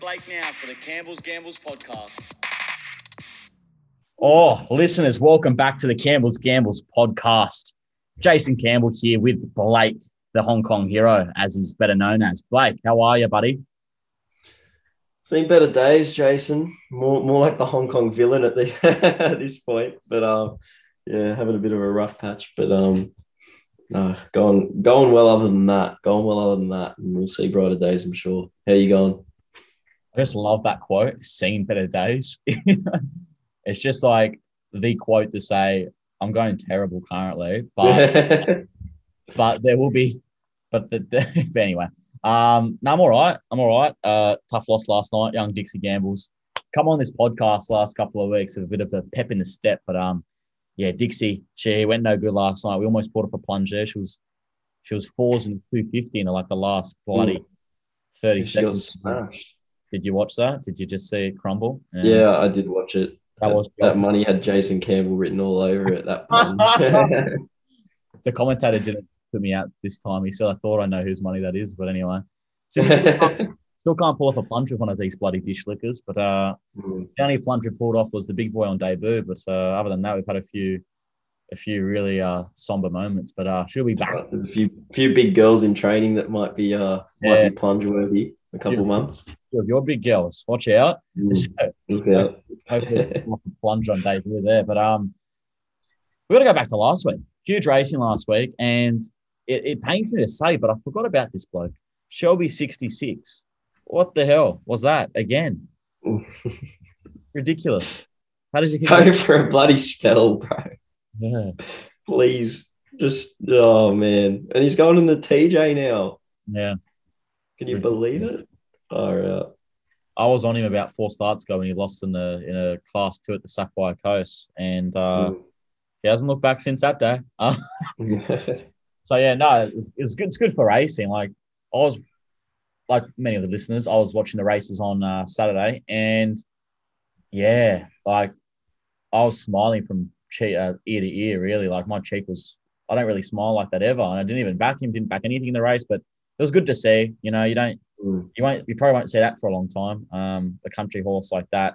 Blake now for the Campbell's Gambles podcast. Oh, listeners, welcome back to the Campbell's Gambles podcast. Jaycin Campbell here with Blake, the Hong Kong hero, as he's better known as. Blake, how are you, buddy? Seen better days, Jaycin. More more like the Hong Kong villain at the at this point. But um, yeah, having a bit of a rough patch. But um, no, going going well other than that. Going well other than that, and we'll see brighter days. I'm sure. How you going? I just love that quote. Seen better days. it's just like the quote to say, "I'm going terrible currently, but but there will be." But the, the anyway, um, no, I'm all right. I'm all right. Uh, tough loss last night. Young Dixie Gambles. Come on this podcast last couple of weeks, a bit of a pep in the step. But um, yeah, Dixie, she went no good last night. We almost brought up a plunge there. She was she was fours and two fifty in like the last bloody thirty She got seconds. smashed. Did you watch that? Did you just see it crumble? Yeah, I did watch it. That was- that money had Jaycin Campbell written all over it. That. The commentator didn't put me out this time. He said I thought I know whose money that is, but anyway, just still can't pull off a plunge with one of these bloody dish lickers. But uh, Mm. the only plunge we pulled off was the big boy on debut. But uh, other than that, we've had a few, a few really uh, somber moments. But uh, she'll be back. There's a few few big girls in training that might be uh might Yeah. be plunge worthy. A couple Yeah. months. You're big girls. Watch out. Mm. Look out. Hopefully, we'll pull off a plunge on debut there. But um, we got to go back to last week. Huge racing last week, and it, it pains me to say, but I forgot about this bloke, Shelby sixty six. What the hell was that again? Ridiculous. How does he Go for a bloody spell, bro. Yeah, Please. Just oh man. And he's going in the TJ now. yeah. Can you believe it? All right. I was on him about four starts ago when he lost in the in a class two at the Sapphire Coast, and uh, he hasn't looked back since that day. Uh, So yeah, no, it's, it's good. It's good for racing. Like I was, like many of the listeners, I was watching the races on uh, Saturday, and yeah, like I was smiling from uh, ear to ear. Really, like my cheek was. I don't really smile like that ever, and I didn't even back him. Didn't back anything in the race, but it was good to see. You know, you don't, Mm. you won't, you probably won't see that for a long time. Um, a country horse like that,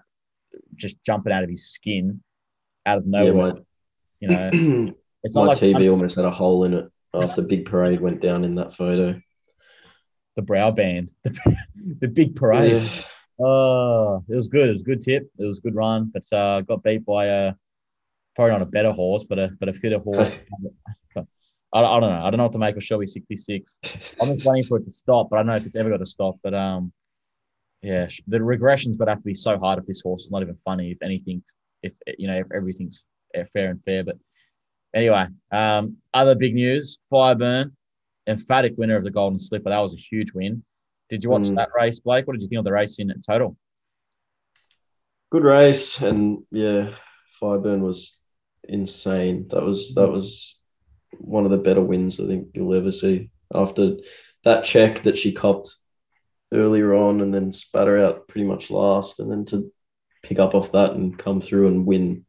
just jumping out of his skin, out of yeah, nowhere. my, you know, it's not my like TV almost had a hole in it after Big Parade went down in that photo. the brow band, the, the big parade. Yeah. Oh, it was good. It was a good tip. It was a good run, but uh, got beat by a probably not a better horse, but a but a fitter horse. I, I don't know. I don't know what to make of Shelby 66. I'm just waiting for it to stop, but I don't know if it's ever going to stop. But um, yeah, the regression's got to have to be so hard if this horse is not even funny. If anything, if you know, if everything's fair and fair. But anyway, um, other big news: Fireburn, emphatic winner of the Golden Slipper. That was a huge win. Did you watch Mm. that race, Blake? What did you think of the race in total? Good race, and yeah, Fireburn was insane. That was that was one of the better wins I think you'll ever see. After that check that she copped earlier on, and then spat her out pretty much last, and then to pick up off that and come through and win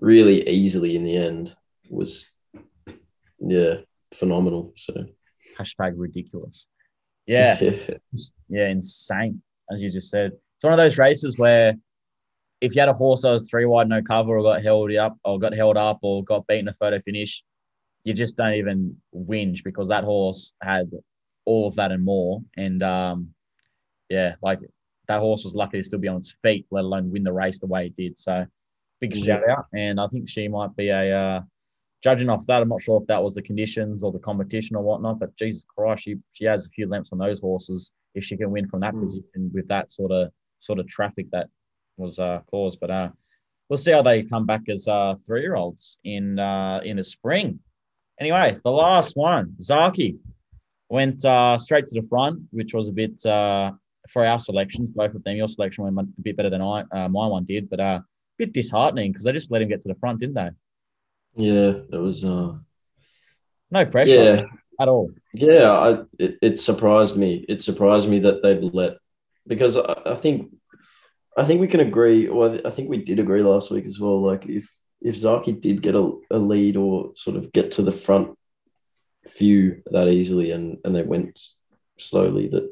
really easily in the end was yeah phenomenal. So Hashtag ridiculous. Yeah, Just- yeah, insane. As you just said, it's one of those races where if you had a horse that was three wide, no cover, or got held up, or got held up, or got beaten a photo finish, you just don't even whinge because that horse had all of that and more. And um, yeah, like that horse was lucky to still be on its feet, let alone win the race the way it did. So big Yeah. shout out, and I think she might be a. Uh, Judging off that, I'm not sure if that was the conditions or the competition or whatnot, but Jesus Christ, she she has a few lengths on those horses if she can win from that Mm. position with that sort of sort of traffic that was uh, caused. But uh, we'll see how they come back as uh, three year olds in uh, in the spring. Anyway, the last one, Zaaki, went uh, straight to the front, which was a bit uh, for our selections, both of them. Your selection went a bit better than I uh, my one did, but uh, a bit disheartening because they just let him get to the front, didn't they? yeah, it was uh No pressure yeah. at all. Yeah, I, it, it surprised me. It surprised me that they'd let because I, I think I think we can agree. Well, I think we did agree last week as well. Like if if Zaaki did get a, a lead or sort of get to the front few that easily and and they went slowly that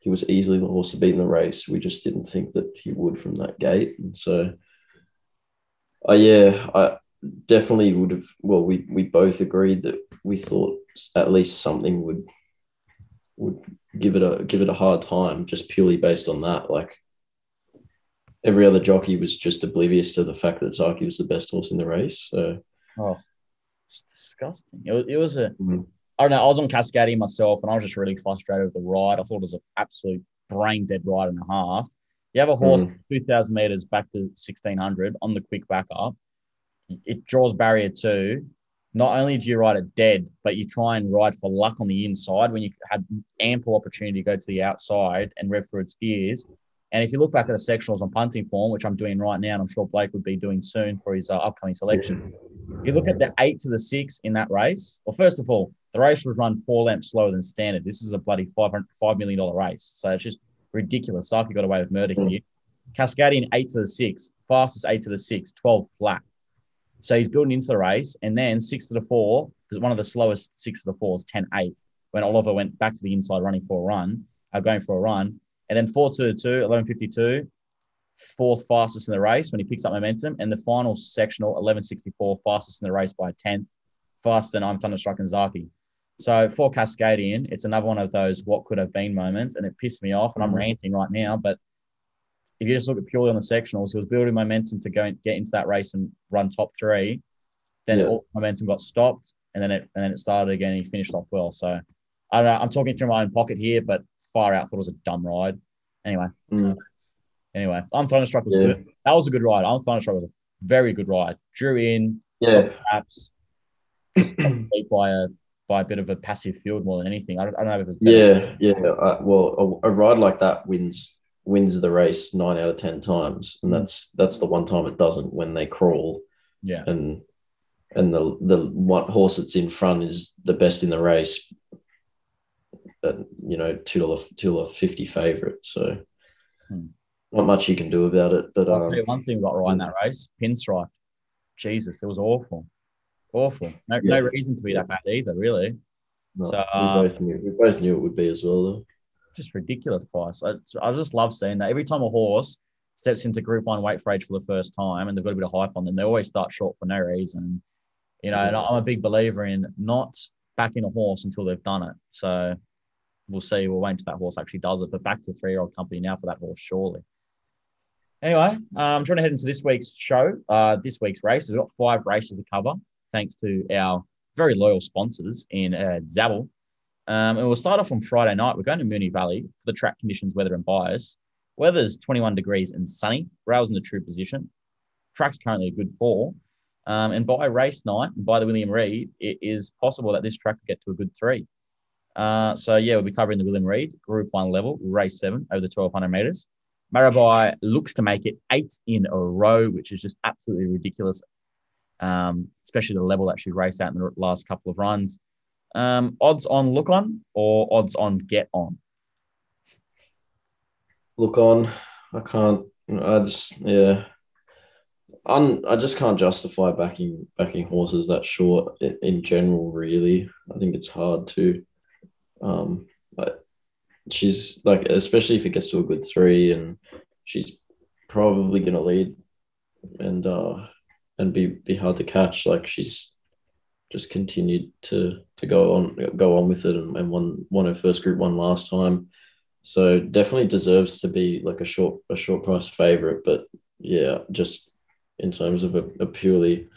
he was easily the horse to beat in the race. We just didn't think that he would from that gate. And so uh, yeah, I definitely would have well we we both agreed that we thought at least something would would give it a give it a hard time just purely based on that. Like every other jockey was just oblivious to the fact that Zaaki was the best horse in the race. So Oh, it's disgusting. It was, it was a, Mhm. I don't know. I was on Cascadian myself, and I was just really frustrated with the ride. I thought it was an absolute brain dead ride and a half. You have a horse Mm. 2,000 meters back to 1,600 on the quick back up. It draws barrier two. Not only do you ride it dead, but you try and ride for luck on the inside when you had ample opportunity to go to the outside and rev for its ears. And if you look back at the sectionals on punting form, which I'm doing right now, and I'm sure Blake would be doing soon for his uh, upcoming selection, you look at the eight to the six in that race. Well, first of all, the race was run four lengths slower than standard. This is a bloody five hundred five million dollar race, so it's just ridiculous. Zaaki got away with murder here. Cascadian eight to the six, fastest eight to the six, 12 flat. So he's building into the race, and then six to the four, because one of the slowest six to the fours, 10 8, when Oliver went back to the inside running for a run, uh, going for a run. And then four to the two, 11.52, fourth fastest in the race when he picks up momentum. And the final sectional, 11.64, fastest in the race by a tenth, faster than I'm Thunderstruck and Zaaki. So for Cascadian, it's another one of those what could have been moments, and it pissed me off. And I'm Mhm. ranting right now, but if you just look at purely on the sectionals, he was building momentum to go and get into that race and run top three. Then Yeah. all momentum got stopped, and then it and then it started again. And he finished off well. So I don't know. I'm talking through my own pocket here, but far out thought it was a dumb ride. Anyway, Mm. anyway, I'm Thunderstruck was Yeah. good. That was a good ride. I'm Thunderstruck was a very good ride. Drew in, Yeah. perhaps just by a by a bit of a passive field more than anything. I don't, I don't know if it's better. Yeah, yeah. Uh, well, a, a ride like that wins wins the race nine out of ten times, and Mm. that's that's the one time it doesn't when they crawl yeah, and and the the one horse that's in front is the best in the race. At, you know, two dollar two dollar fifty favorite. So Hmm. not much you can do about it. But um, one thing got right in that race: pinstripe. Jesus, it was awful, awful. No, no reason to be that bad either, really. no, so, um, we both knew we both knew it would be as well. Though. Just ridiculous price. I, I just love seeing that. Every time a horse steps into Group One weight for age for the first time, and they've got a bit of hype on them, they always start short for no reason. You know, and I'm a big believer in not backing a horse until they've done it. So we'll see. We'll wait until that horse actually does it. But back to the three-year-old company now for that horse, surely. Anyway, um, trying to head into this week's show. Uh, this week's race. We've got five races to cover, thanks to our very loyal sponsors in uh, Dabble. Um, and we'll start off on Friday night. We're going to Moonee Valley for the track conditions, weather, and bias. Weather's 21 degrees and sunny. Rails in the true position. Track's currently a good four. Um, and by race night, by the William Reid, it is possible that this track could get to a good three. Uh, so, yeah, we'll be covering the William Reid Group 1 level, race 7 over the 1,200 metres. Marabai looks to make it eight in a row, which is just absolutely ridiculous, um, especially the level that she raced at in the last couple of runs. Um, odds on look on or odds on get on? look on. I can't. I just yeah. I'm, I just can't justify backing backing horses that short in, in general. Really, I think it's hard to. Um, but she's like, especially if it gets to a good three, and she's probably going to lead, and uh, and be be hard to catch. Like she's just continued to to go on go on with it, and, and won won her first Group One last time. So definitely deserves to be like a short a short price favorite, but yeah, just in terms of a, a purely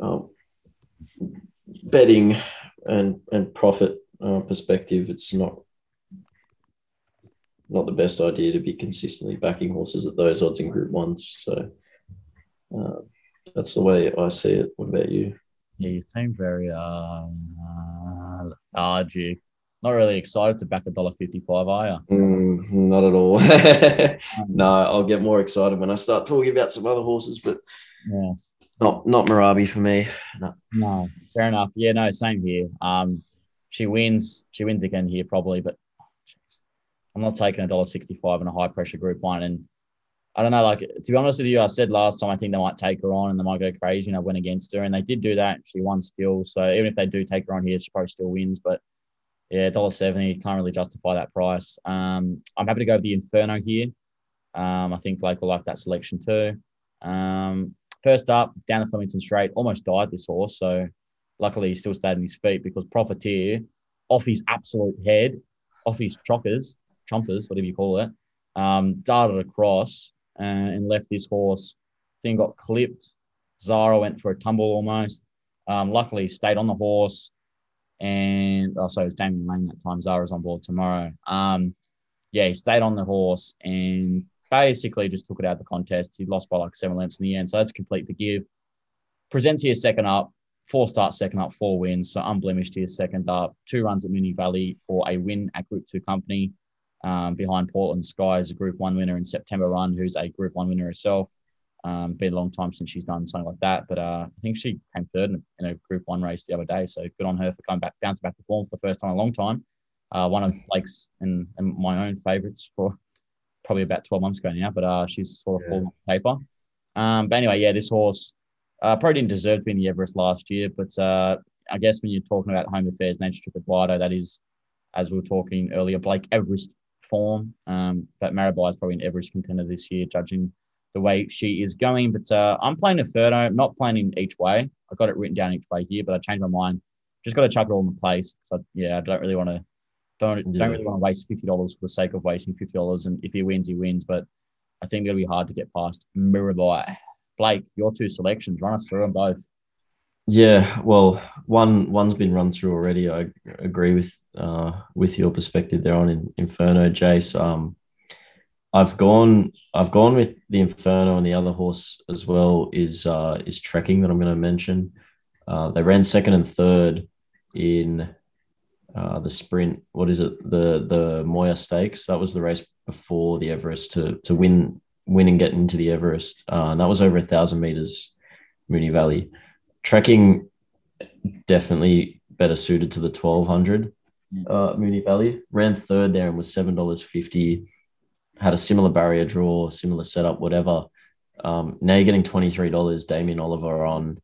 um, betting and and profit uh, perspective, it's not not the best idea to be consistently backing horses at those odds in Group Ones. So uh, that's the way I see it. What about you? Yeah, you seem very um, uh, lethargic. Not really excited to back a dollar fifty-five, are you? Mm, not at all. no, I'll get more excited when I start talking about some other horses, but Yeah. not not Marabi for me. No. No, fair enough. Yeah, no, same here. Um, she wins. She wins again here probably, but jeez. I'm not taking a dollar sixty-five in a high pressure Group One, and I don't know. Like to be honest with you, I said last time I think they might take her on and they might go crazy, and I went against her, and they did do that. She won still, so even if they do take her on here, she probably still wins. But yeah, dollar seventy can't really justify that price. Um, I'm happy to go with the Inferno here. Um, I think Blake will like that selection too. Um, first up, down the Flemington Straight, almost died this horse, so luckily he still stayed on his feet because Profiteer, off his absolute head, off his chockers, chompers, whatever you call it, um, darted across uh, and left this horse. Thing got clipped. Zahra went for a tumble almost. Um, luckily, stayed on the horse. And oh, so it's Damian Lane that time. Zahra's on board tomorrow. Um, yeah, he stayed on the horse and basically just took it out of the contest. He lost by like seven lengths in the end. So that's complete forgive. Presents here second up, four starts second up, four wins. So unblemished here second up, two runs at Moonee Valley for a win at Group Two company. Um, behind Portland Sky as a Group One winner in September Run, who's a Group One winner herself. Um, been a long time since she's done something like that, but uh, I think she came third in, in, a Group One race the other day. So good on her for coming back, bouncing back to form for the first time in a long time. Uh, one of Blake's and, and my own favourites for probably about 12 months ago now, but uh, she's sort of yeah. fallen off paper. Um, but anyway, yeah, this horse uh, probably didn't deserve to be in the Everest last year, but uh, I guess when you're talking about home affairs, Nature Strip Eduardo, that is, as we were talking earlier, Blake Everest form. Um, but Marabai is probably an Everest contender this year, judging the way she is going. But uh, I'm playing Inferno, not playing in each way. I got it written down each way here, but I changed my mind. Just got to chuck it all in the place. So yeah, I don't really want to don't yeah. don't really want to waste fifty dollars for the sake of wasting fifty dollars. And if he wins, he wins. But I think it'll be hard to get past Mirabai. Blake, your two selections, run us through them both. Yeah, well, one one's been run through already. I agree with uh, with your perspective there on in, Inferno, Jace. Um, I've gone I've gone with the Inferno and the other horse as well is uh, is trekking that I'm going to mention. Uh, they ran second and third in uh, the sprint. What is it? The the Moir Stakes. That was the race before the Everest to to win win and get into the Everest. Uh, and that was over a thousand meters, Moonee Valley. Trekking definitely better suited to the twelve hundred. Uh, Moonee Valley ran third there and was seven dollars fifty. Had a similar barrier draw, similar setup, whatever. Um, now you're getting twenty three dollars. Damien Oliver on.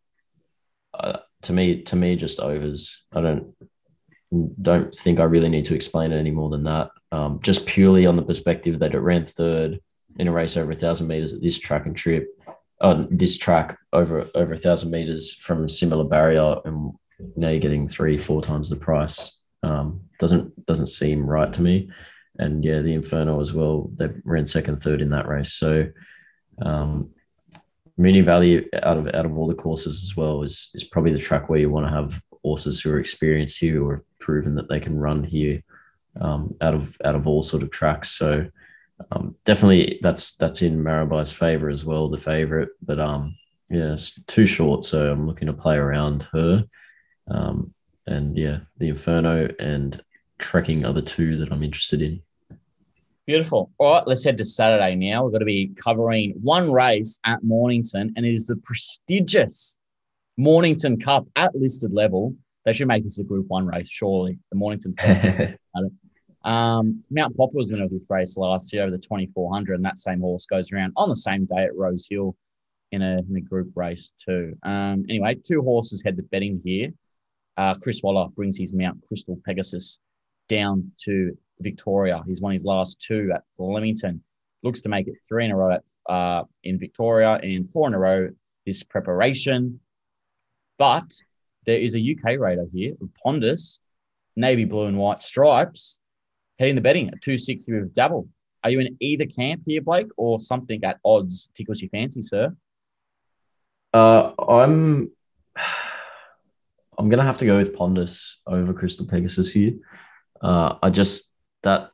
Uh, to me, to me, just overs. I don't don't think I really need to explain it any more than that. Um, just purely on the perspective that it ran third in a race over a thousand meters at this track and trip, on uh, this track over over a thousand meters from a similar barrier, and now you're getting three, four times the price. Um, doesn't doesn't seem right to me. And yeah, the Inferno as well. They ran second, third in that race. So um, Valley, out of out of all the courses as well, is is probably the track where you want to have horses who are experienced here or have proven that they can run here um, out of out of all sort of tracks. So um, definitely that's that's in Marabai's favour as well, the favourite. But um, yeah, it's too short, so I'm looking to play around her. Um, and yeah, the Inferno and Trekking are the two that I'm interested in. Beautiful. All right, let's head to Saturday now. We're going to be covering one race at Mornington, and it is the prestigious Mornington Cup at listed level. They should make this a Group One race, surely. The Mornington. um, Mount Popa was winner of this race last year over the 2400, and that same horse goes around on the same day at Rosehill in a, in a group race too. Um, anyway, two horses head the betting here. Uh, Chris Waller brings his Mount Crystal Pegasus down to Victoria. He's won his last two at Flemington. Looks to make it three in a row at, uh, in Victoria and four in a row this preparation. But there is a UK raider here, Pondus, navy blue and white stripes, heading the betting at 260 with Dabble. Are you in either camp here, Blake, or something at odds tickles your fancy, sir? Uh, I'm I'm gonna have to go with Pondus over Crystal Pegasus here. Uh, I just that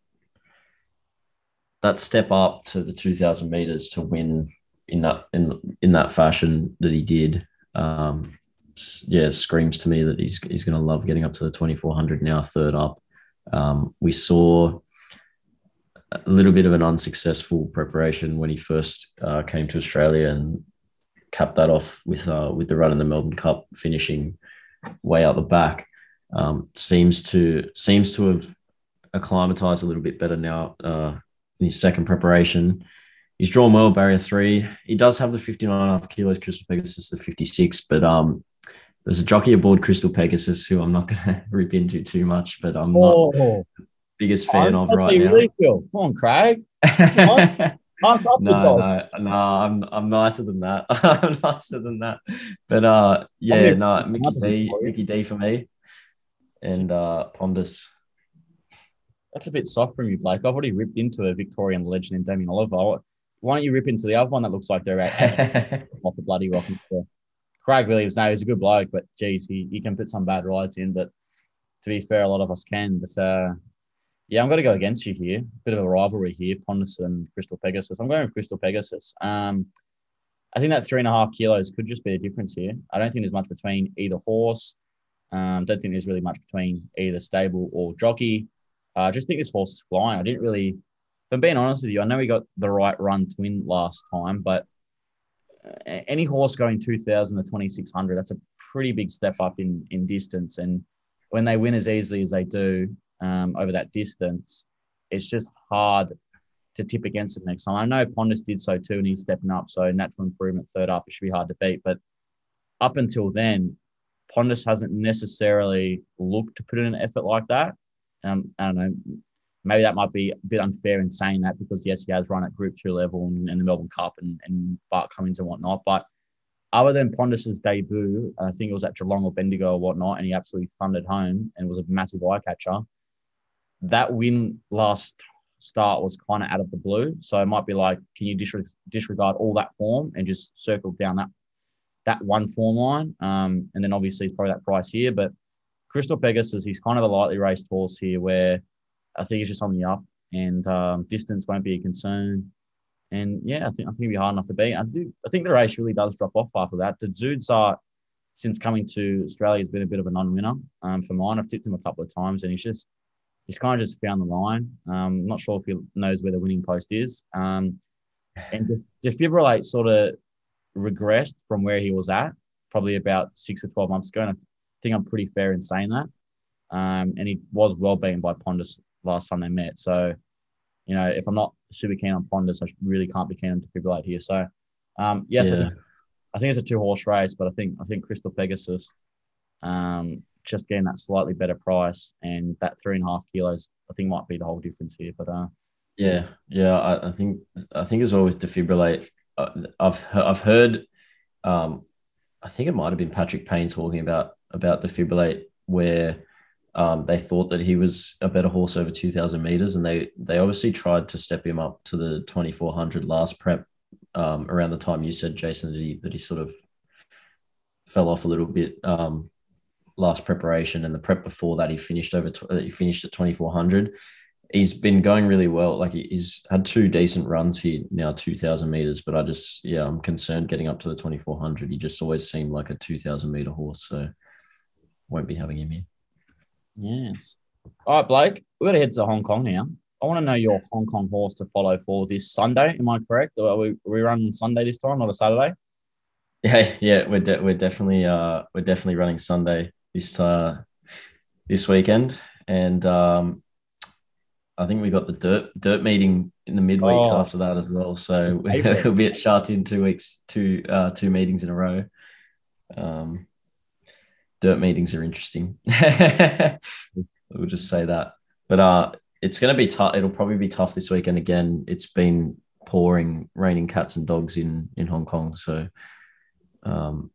that step up to the 2000 meters to win in that in in that fashion that he did um, yeah screams to me that he's he's going to love getting up to the 2400 now third up um, we saw a little bit of an unsuccessful preparation when he first uh, came to Australia and capped that off with uh, with the run in the Melbourne Cup finishing way out the back um, seems to seems to have acclimatized a little bit better now uh, in his second preparation he's drawn well, barrier three. He does have the 59 and a half kilos Crystal Pegasus, the 56, but um, there's a jockey aboard Crystal Pegasus who I'm not going to rip into too much, but I'm not Oh, the biggest fan of that's right now. really feel. Come on, Craig. Up the no, no, no, I'm I'm nicer than that. I'm nicer than that. But uh, yeah, no, Mickey D, Mickey D for me, and uh, Pondus. That's a bit soft from you, Blake. I've already ripped into a Victorian legend in Damien Oliver. Why don't you rip into the other one that looks like they're at off the bloody rock? Craig Williams, no, he's a good bloke, but geez, he, he can put some bad rides in. But to be fair, a lot of us can. But uh, yeah, I'm going to go against you here. Bit of a rivalry here, Pondus and Crystal Pegasus. I'm going with Crystal Pegasus. Um, I think that three and a half kilos could just be a difference here. I don't think there's much between either horse. Um, don't think there's really much between either stable or jockey. Uh, I just think this horse is flying. I didn't really, if I'm being honest with you, I know we got the right run to win last time, but any horse going 2000 to 2600 that's a pretty big step up in in distance. And when they win as easily as they do um, over that distance it's just hard to tip against it next time. I know pondus did so too and he's stepping up. So natural improvement third up it should be hard to beat. But up until then pondus hasn't necessarily looked to put in an effort like that. Um, i don't know maybe that might be a bit unfair in saying that because yes, he has run at Group Two level and, and the Melbourne Cup and, and Bart Cummings and whatnot. But other than Pondus's debut, I think it was at Geelong or Bendigo or whatnot, and he absolutely thundered home and was a massive eye catcher. That win last start was kind of out of the blue, so it might be like, can you disre- disregard all that form and just circle down that that one form line? Um, and then obviously it's probably that price here, but Crystal Pegasus, he's kind of a lightly raced horse here where I think it's just on the up, and um, distance won't be a concern. And yeah, I think I think it'll be hard enough to beat. I think I think the race really does drop off after that. The Zoods are since coming to Australia has been a bit of a non-winner um, for mine. I've tipped him a couple of times, and he's just he's kind of just found the line. Um, not sure if he knows where the winning post is. Um, and defibrillate sort of regressed from where he was at probably about six or twelve months ago, and I think I'm pretty fair in saying that. Um, and he was well beaten by Pondus last time they met. So, you know, if I'm not super keen on Pondus, I really can't be keen on Defibrillate here. So, um, yes, I, Yeah. think, I think it's a two horse race, but I think I think Crystal Pegasus, um, just getting that slightly better price and that three and a half kilos, I think might be the whole difference here. But uh, Yeah, yeah, I, I think I think as well with defibrillate, uh, I've I've heard, um, I think it might have been Patrick Payne talking about about defibrillate where um, they thought that he was a better horse over two thousand meters, and they they obviously tried to step him up to the twenty four hundred last prep um, around the time you said Jaycin that he that he sort of fell off a little bit um, last preparation, and the prep before that he finished over tw- he finished at twenty four hundred he's been going really well. Like he's had two decent runs here now, two thousand meters. But I just yeah, I'm concerned getting up to the twenty four hundred. He just always seemed like a two thousand meter horse, so won't be having him here. Yes. All right, Blake, we're going to head to Hong Kong now. I want to know your Hong Kong horse to follow for this Sunday. Am I correct? Are we, are we running Sunday this time, not a Saturday? Yeah, yeah, we're de- we're definitely uh we're definitely running Sunday this uh this weekend, and um I think we got the dirt dirt meeting in the midweeks Oh. after that as well. So we'll be at Sha Tin two weeks, two uh two meetings in a row. Um, dirt meetings are interesting. we'll just say that, but uh, it's going to be tough. It'll probably be tough this weekend again. It's been pouring, raining cats and dogs in in Hong Kong, so um,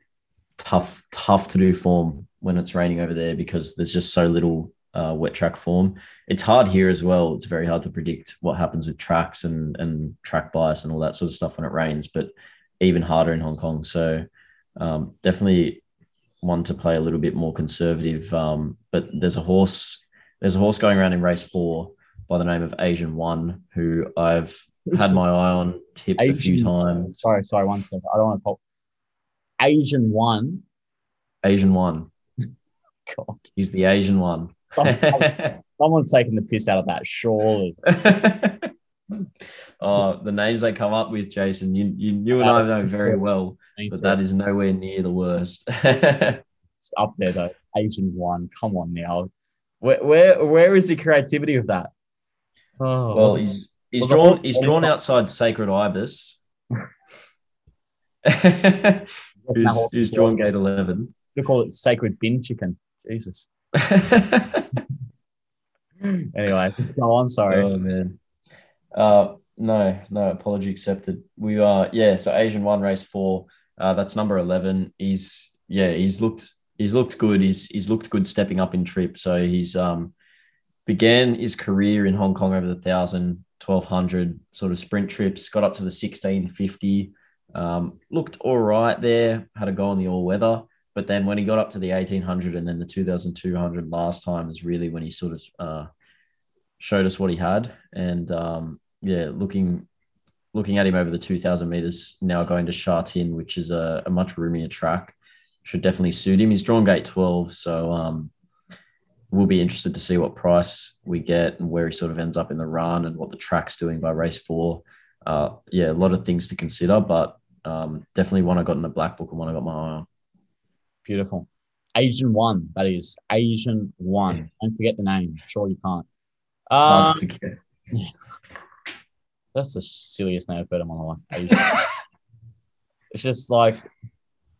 tough tough to do form when it's raining over there because there's just so little uh, wet track form. It's hard here as well. It's very hard to predict what happens with tracks and and track bias and all that sort of stuff when it rains, but even harder in Hong Kong. So um, definitely one to play a little bit more conservative. Um, but there's a horse there's a horse going around in race four by the name of Asian One who I've had my eye on tipped a few times. Sorry, sorry, one second. I don't want to pop. Asian one. Asian One. God, He's the Asian one. Some- someone's taking the piss out of that. Surely. oh, the names they come up with, Jaycin, you, you, you and I know very well, but that is nowhere near the worst. It's up there though. Asian one. Come on now. Where where where is the creativity of that? Oh, well, he's He's Well, drawn. He's drawn outside Sacred Ibis. Who's, who's drawn gate eleven. We call it sacred bin chicken. Jesus. Anyway, go on. Sorry. Oh man. Uh no, no, apology accepted. We are yeah, so Asian one race four. Uh that's number eleven. He's yeah, he's looked he's looked good. He's he's looked good stepping up in trip. So he's um began his career in Hong Kong over the thousand, twelve hundred sort of sprint trips, got up to the sixteen fifty. Um, looked all right there, had a go on the all weather. But then when he got up to the 1800 and then the 2200 last time is really when he sort of uh, showed us what he had. And um, yeah, looking looking at him over the 2000 meters now going to Sha Tin, which is a, a much roomier track, should definitely suit him. He's drawn gate 12, so um, we'll be interested to see what price we get and where he sort of ends up in the run and what the track's doing by race four. Uh, yeah, a lot of things to consider, but um, definitely one I got in the black book and one I got my eye on. Beautiful. Asian one. That is Asian one. Don't forget the name. Sure, you can't. Um. That's the silliest name I've heard in my life. It's just like,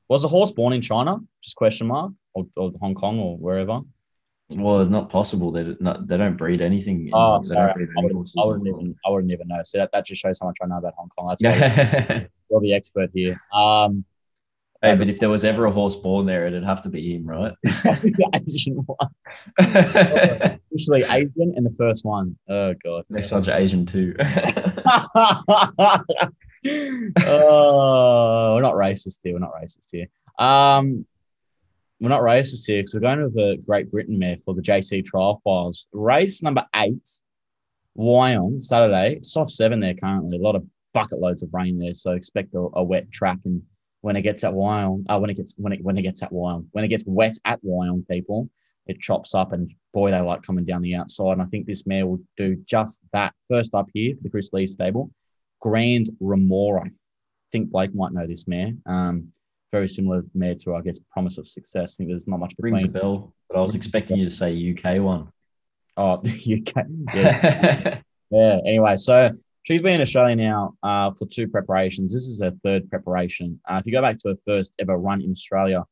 was the horse born in China? Just question mark, or, or Hong Kong, or wherever. Well, it's not possible. They not, they don't breed anything. in- Oh, they sorry. don't breed I, would, horses I wouldn't even. I wouldn't even know. So that, that just shows how much I know about Hong Kong. That's why you're the expert here. Um, hey, but if there was ever a horse born there, it'd have to be him, right? the Asian one. Officially Asian and the first one. Oh god. Next one's Asian too. oh, we're not racist here. We're not racist here. Um, we're not racist here because we're going to the Great Britain mare for the JC Trial Files. Race number eight, Wyong, Saturday. Soft seven there currently. A lot of bucket loads of rain there, so expect a, a wet track. And when it gets at Wyong, uh, when it gets when it when it gets at Wyong, when it gets wet at Wyong, people, it chops up, and boy, they like coming down the outside. And I think this mare will do just that. First up here for the Chris Lee stable, Grand Remora. I think Blake might know this mare. Um, very similar mare to, I guess, Promise of Success. I think there's not much Rings a bell, but I was expecting you to say UK one. Oh, the UK. Yeah. yeah. Anyway, so she's been in Australia now uh, for two preparations. This is her third preparation. Uh, if you go back to her first ever run in Australia,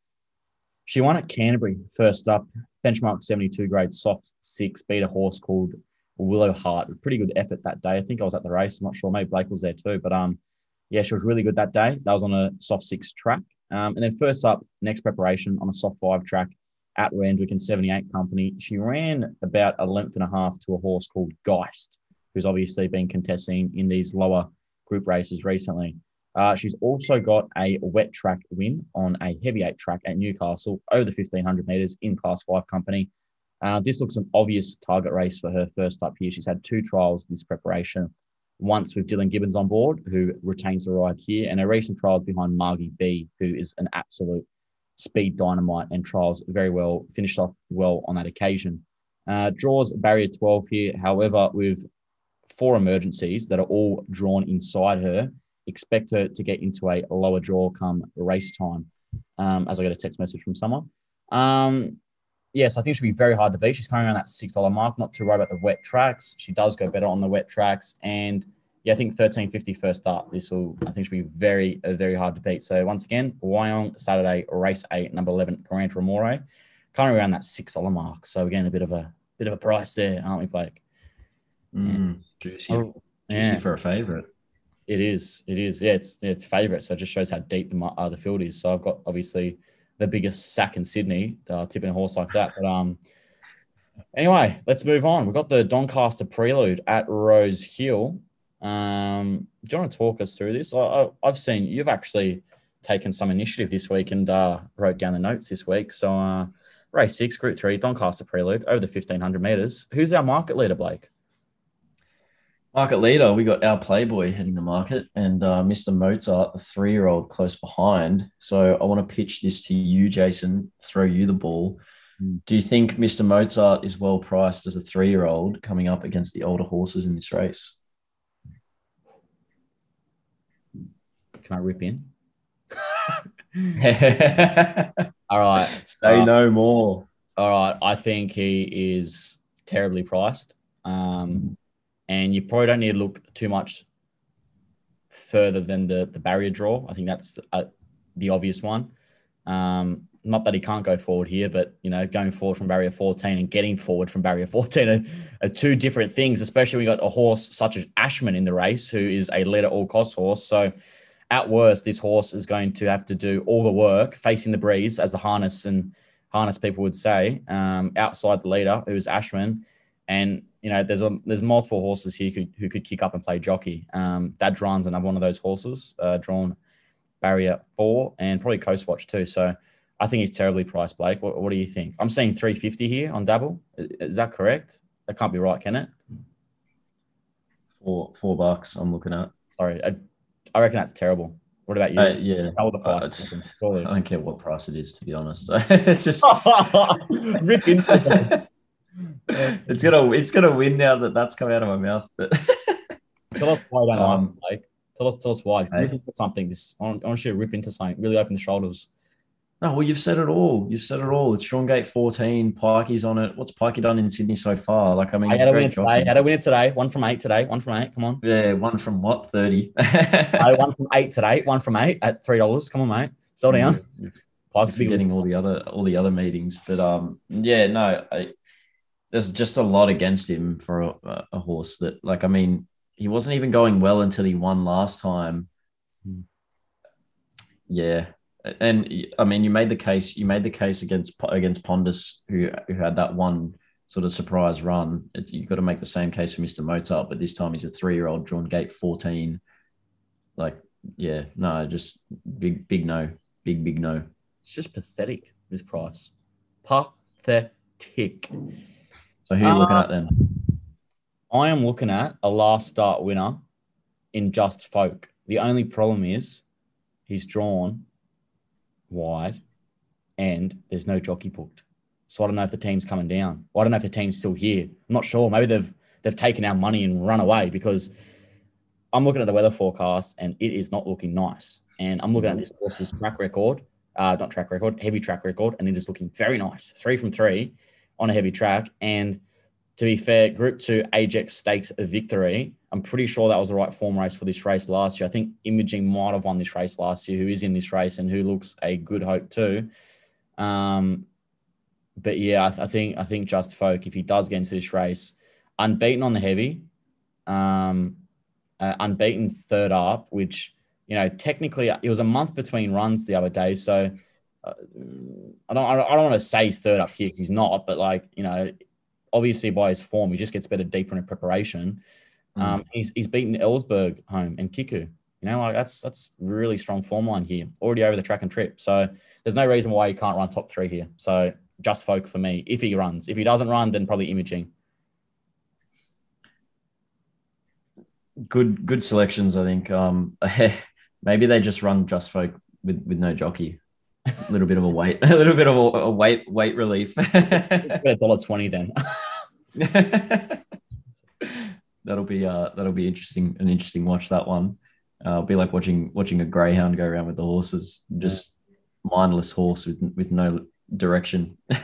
she won at Canterbury first up, benchmark 72 grade soft six, beat a horse called Willow Heart. Pretty good effort that day. I think I was at the race. I'm not sure. Maybe Blake was there too. But um, yeah, she was really good that day. That was on a soft six track. Um, and then first up, next preparation on a soft five track at Randwick in 78 company. She ran about a length and a half to a horse called Geist, who's obviously been contesting in these lower group races recently. Uh, she's also got a wet track win on a heavy eight track at Newcastle over the 1500 meters in class five company. Uh, this looks an obvious target race for her first up here. She's had two trials this preparation, once with Dylan Gibbons on board, who retains the ride here, and a recent trials behind Margie B, who is an absolute speed dynamite and trials very well, finished off well on that occasion. Uh, draws barrier 12 here, however, with four emergencies that are all drawn inside her. Expect her to get into a lower draw come race time, um, as I get a text message from someone. Um, yes, I think she'll be very hard to beat. She's coming around that six dollar mark. Not too worried about the wet tracks. She does go better on the wet tracks, and yeah, I think thirteen fifty first up. This will, I think, should be very, uh, very hard to beat. So once again, Wyong Saturday race eight, number eleven, Grand Remore, kind of around that six dollar mark. So again, a bit of a bit of a price there, aren't we, Blake? Mm, juicy, Oh, juicy yeah. for a favorite. It is. It is. Yeah, it's it's favourite. So it just shows how deep the uh, the field is. So I've got obviously the biggest sack in Sydney, uh, tipping a horse like that. But um, anyway, let's move on. We've got the Doncaster Prelude at Rosehill. Um, do you want to talk us through this? I, I, I've seen you've actually taken some initiative this week and uh, wrote down the notes this week. So uh, race six, Group Three, Doncaster Prelude over the fifteen hundred meters. Who's our market leader, Blake? Market leader, we got our Playboy heading the market and uh, Mr. Mozart, the three year old, close behind. So I want to pitch this to you, Jaycin, throw you the ball. Mm. Do you think Mr. Mozart is well priced as a three year old coming up against the older horses in this race? Can I rip in? Say All right. Uh, no more. All right, I think he is terribly priced. Um, and you probably don't need to look too much further than the the barrier draw. I think that's uh, the obvious one. Um, not that he can't go forward here, but you know, going forward from barrier 14 and getting forward from barrier 14 are, are two different things, especially you got a horse such as Ashman in the race, who is a lead at all cost horse. So at worst, this horse is going to have to do all the work facing the breeze, as the harness and harness people would say, um, outside the leader, who's Ashman. And you know, there's a there's multiple horses here who, who could kick up and play jockey. Um, Dad Dron's another one of those horses, uh, drawn barrier four, and probably Coast Watch too. So I think he's terribly priced, Blake. What, what do you think? I'm seeing 350 here on Dabble. Is that correct? That can't be right, can it? Four four bucks. I'm looking at. Sorry, I, I reckon that's terrible. What about you? Uh, yeah, How the price? Uh, I don't care what price it is, to be honest. it's just rip into it's gonna it's gonna win now that that's come out of my mouth. But tell us why, don't Um, like Tell us, tell us why. Hey. Rip into something. This I want, you to rip into something. Really open the shoulders. no, well, you've said it all. You've said it all. It's Strong Gate 14. Pikey's on it. What's Pikey done in Sydney so far? Like, I mean, I had a win today. Had a win today. One from eight today. One from eight. Come on. Yeah, one from what? 30. I one from eight today. One from eight at three dollars. Come on, mate. Settle down. Park's been getting all the other all the other meetings. But um, yeah, no, I, there's just a lot against him for a, a horse that, like, I mean, he wasn't even going well until he won last time. Hmm. Yeah, and I mean, you made the case. You made the case against against Pondus, who who had that one sort of surprise run. It's, you've got to make the same case for Mister Mozart, but this time he's a three year old drawn gate fourteen. Like, yeah, no, just big big no, big big no. It's just pathetic. This price. Pathetic. So who are you looking Uh, at then? I am looking at a last start winner in Just Folk. The only problem is he's drawn wide and there's no jockey booked. So I don't know if the team's coming down. Well, I don't know if the team's still here. I'm not sure. Maybe they've they've taken our money and run away because I'm looking at the weather forecast and it is not looking nice. And I'm looking at this horse's track record, uh, not track record, heavy track record, and it is looking very nice. Three from three on a heavy track. And to be fair, Group Two Ajax Stakes a victory. I'm pretty sure that was the right form race for this race last year. I think Imaging might have won this race last year, who is in this race and who looks a good hope too. Um, but yeah, I, th- I think I think Just Folk, if he does get into this race, unbeaten on the heavy, um, uh, unbeaten third up, which you know technically it was a month between runs the other day, so. I don't. I don't, I don't want to say he's third up here because he's not. But like you know, obviously by his form, he just gets better deeper in preparation. Um, he's he's beaten Ellsberg home and Kiku. You know, like that's that's really strong form line here. Already over the track and trip. So there's no reason why he can't run top three here. So just folk for me. If he runs, if he doesn't run, then probably imaging. Good good selections, I think. Um, maybe they just run just folk with with no jockey. A little bit of a weight, a little bit of a, a weight weight relief. a dollar twenty then. that'll be uh that'll be interesting an interesting watch that one. Uh, it'll be like watching watching a greyhound go around with the horses, just mindless horse with with no direction. Do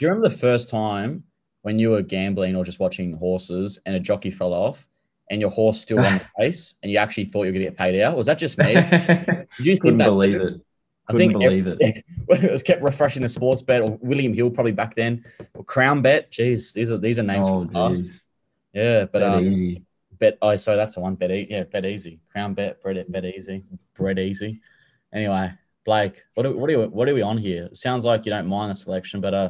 you remember the first time when you were gambling or just watching horses and a jockey fell off and your horse still won the race and you actually thought you were going to get paid out? Was that just me? You Couldn't believe too? it. I Couldn't think believe every- it. it was kept refreshing the sports bet or William Hill probably back then. Or Crown Bet. Jeez, these are these are names Oh, from the past. geez. Yeah, but That um, easy. bet oh so that's the one bet e- yeah bet easy crown bet bread bet easy bread easy anyway blake what are, what are we what are we on here it sounds like you don't mind the selection but uh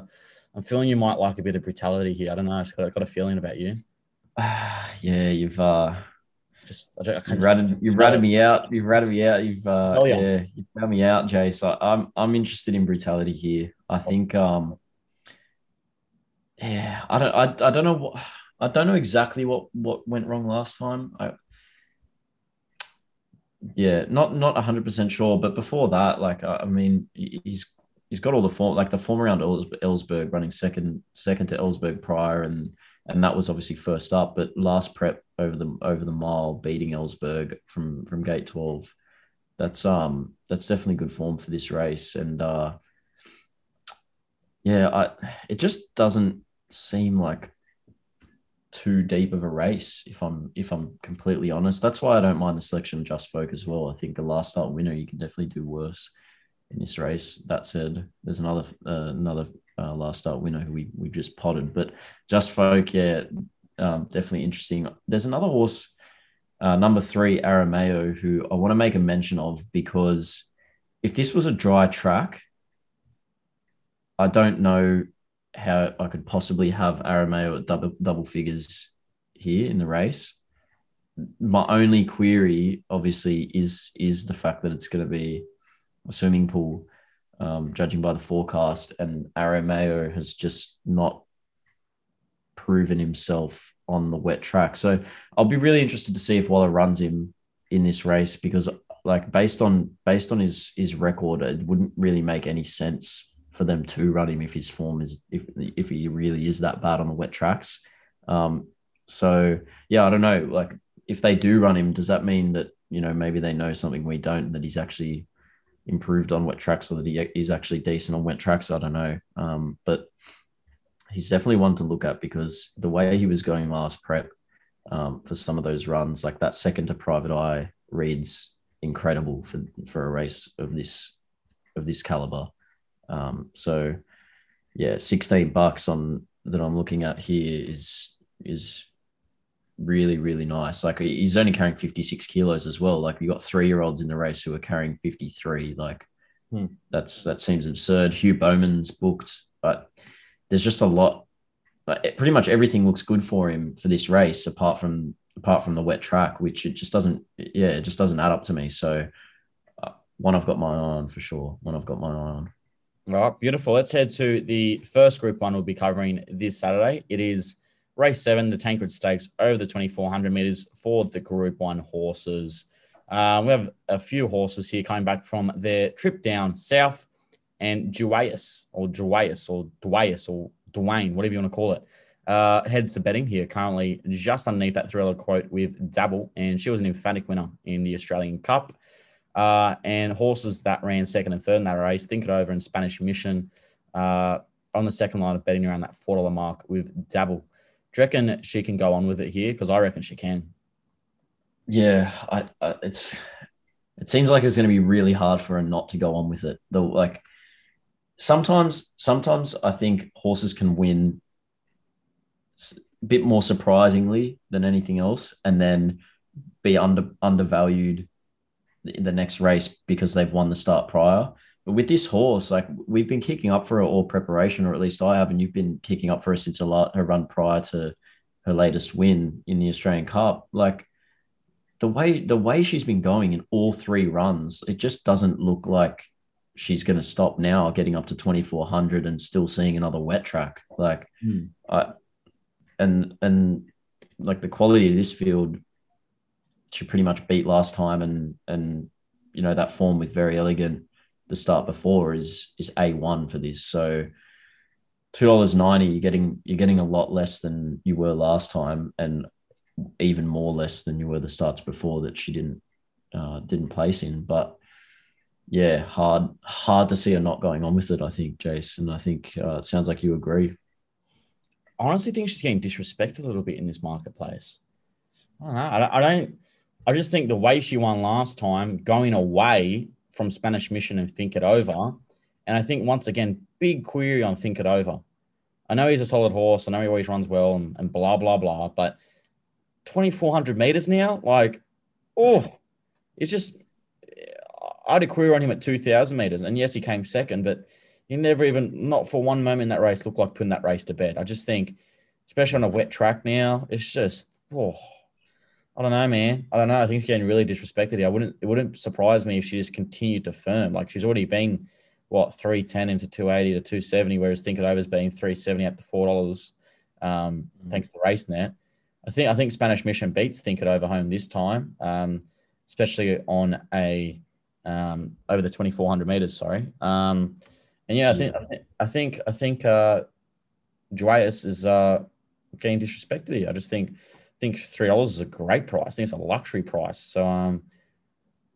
i'm feeling you might like a bit of brutality here i don't know i just got, got a feeling about you yeah, you've uh just I, don't- I You've ratted, you've ratted me out. You've ratted me out. You've uh, Tell ya. yeah, you've found me out, Jay. So I'm I'm interested in brutality here. I think um yeah, I don't I, I don't know what I don't know exactly what what went wrong last time. I yeah, not not 100% sure, but before that like I, I mean he's he's got all the form like the form around Ellsberg running second second to Ellsberg prior and and that was obviously first up. But last prep over the over the mile, beating Ellsberg from from gate twelve, that's um that's definitely good form for this race. And uh, yeah, I it just doesn't seem like too deep of a race. If I'm if I'm completely honest, that's why I don't mind the selection of Just Folk as well. I think the last start winner you can definitely do worse in this race. That said, there's another uh, another uh, last start winner who we we just potted, but Just Folk, yeah, um, definitely interesting. There's another horse, uh, number three, Aramayo, who I want to make a mention of because if this was a dry track, I don't know how I could possibly have Aramayo at double double figures here in the race. My only query, obviously, is is the fact that it's going to be a swimming pool, um, judging by the forecast, and Aramayo has just not proven himself on the wet track. So I'll be really interested to see if Waller runs him in this race because, like, based on based on his his record, it wouldn't really make any sense for them to run him if his form is if if he really is that bad on the wet tracks. Um, so yeah, I don't know. Like if they do run him, does that mean that you know maybe they know something we don't that he's actually improved on wet tracks or that he is actually decent on wet tracks? I don't know. Um, but he's definitely one to look at because the way he was going last prep um, for some of those runs, like that second to private eye reads incredible for for a race of this of this caliber. Um, so yeah, 16 bucks on that I'm looking at here is is really really nice. Like he's only carrying 56 kilos as well. Like you got three year olds in the race who are carrying 53. Like hmm. that's that seems absurd. Hugh Bowman's booked, but there's just a lot. Like, pretty much everything looks good for him for this race, apart from apart from the wet track, which it just doesn't. Yeah, it just doesn't add up to me. So uh, one I've got my eye on for sure. One I've got my eye on. All right, beautiful. Let's head to the first group one we'll be covering this Saturday. It is race seven, the Tancred Stakes over the 2400 meters for the group one horses. Um, we have a few horses here coming back from their trip down south, and Duais or Duais or Duais or Dwayne, whatever you want to call it, uh, heads to betting here currently just underneath that thriller quote with Dabble, and she was an emphatic winner in the Australian Cup. Uh, and horses that ran second and third in that race, Think It Over and Spanish Mission uh, on the second line of betting around that $4 mark with Dabble. Do you reckon she can go on with it here? Because I reckon she can. Yeah, I, I, it's it seems like it's going to be really hard for her not to go on with it. The like sometimes sometimes I think horses can win a bit more surprisingly than anything else, and then be under undervalued in the next race because they've won the start prior. But with this horse, like we've been kicking up for her all preparation, or at least I have, and you've been kicking up for her since her, her run prior to her latest win in the Australian Cup. Like the way the way she's been going in all three runs, it just doesn't look like she's going to stop now, getting up to twenty four hundred and still seeing another wet track. Like, hmm. I and and like the quality of this field she pretty much beat last time, and and you know that form with Verry Elleegant the start before is is a one for this. So two dollars ninety, you're getting you're getting a lot less than you were last time, and even more less than you were the starts before that she didn't uh, didn't place in. But yeah, hard hard to see her not going on with it. I think, Jason. I think uh, it sounds like you agree. I honestly think she's getting disrespected a little bit in this marketplace. I don't know. I, I don't. I just think the way she won last time, going away from Spanish Mission and Think It Over, and I think once again, big query on Think It Over. I know he's a solid horse. I know he always runs well and, and blah blah blah. But 2400 meters now, like, oh, it's just. I had a query on him at 2000 meters, and yes, he came second, but he never even, not for one moment in that race, looked like putting that race to bed. I just think, especially on a wet track now, it's just, oh, I don't know, man. I don't know. I think she's getting really disrespected here. I wouldn't. It wouldn't surprise me if she just continued to firm. Like she's already been what three ten into two eighty to two seventy, whereas Think It Over's been three seventy up to four dollars. Um, mm-hmm. thanks to RaceNet. I think I think Spanish Mission beats Think It Over home this time, um, especially on a um, over the twenty four hundred meters. Sorry. Um, and yeah, I think I think I think I think uh, Duais is uh, getting disrespected here. I just think think three dollars is a great price. I think it's a luxury price. So, um,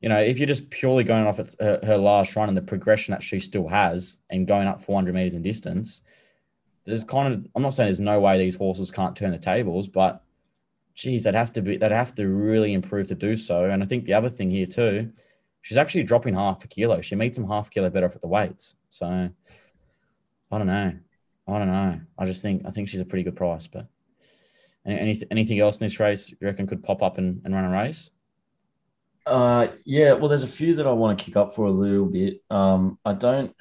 you know, if you're just purely going off her, her, last run and the progression that she still has, and going up 400 meters in distance, there's kind of I'm not saying there's no way these horses can't turn the tables, but geez, they'd have to be they'd have to really improve to do so. And I think the other thing here too, she's actually dropping half a kilo. She meets them half a kilo better off at the weights. So I don't know. I don't know. I just think I think she's a pretty good price. But anything anything else in this race you reckon could pop up and, and run a race? Uh, yeah. Well, there's a few that I want to kick up for a little bit. Um, I don't.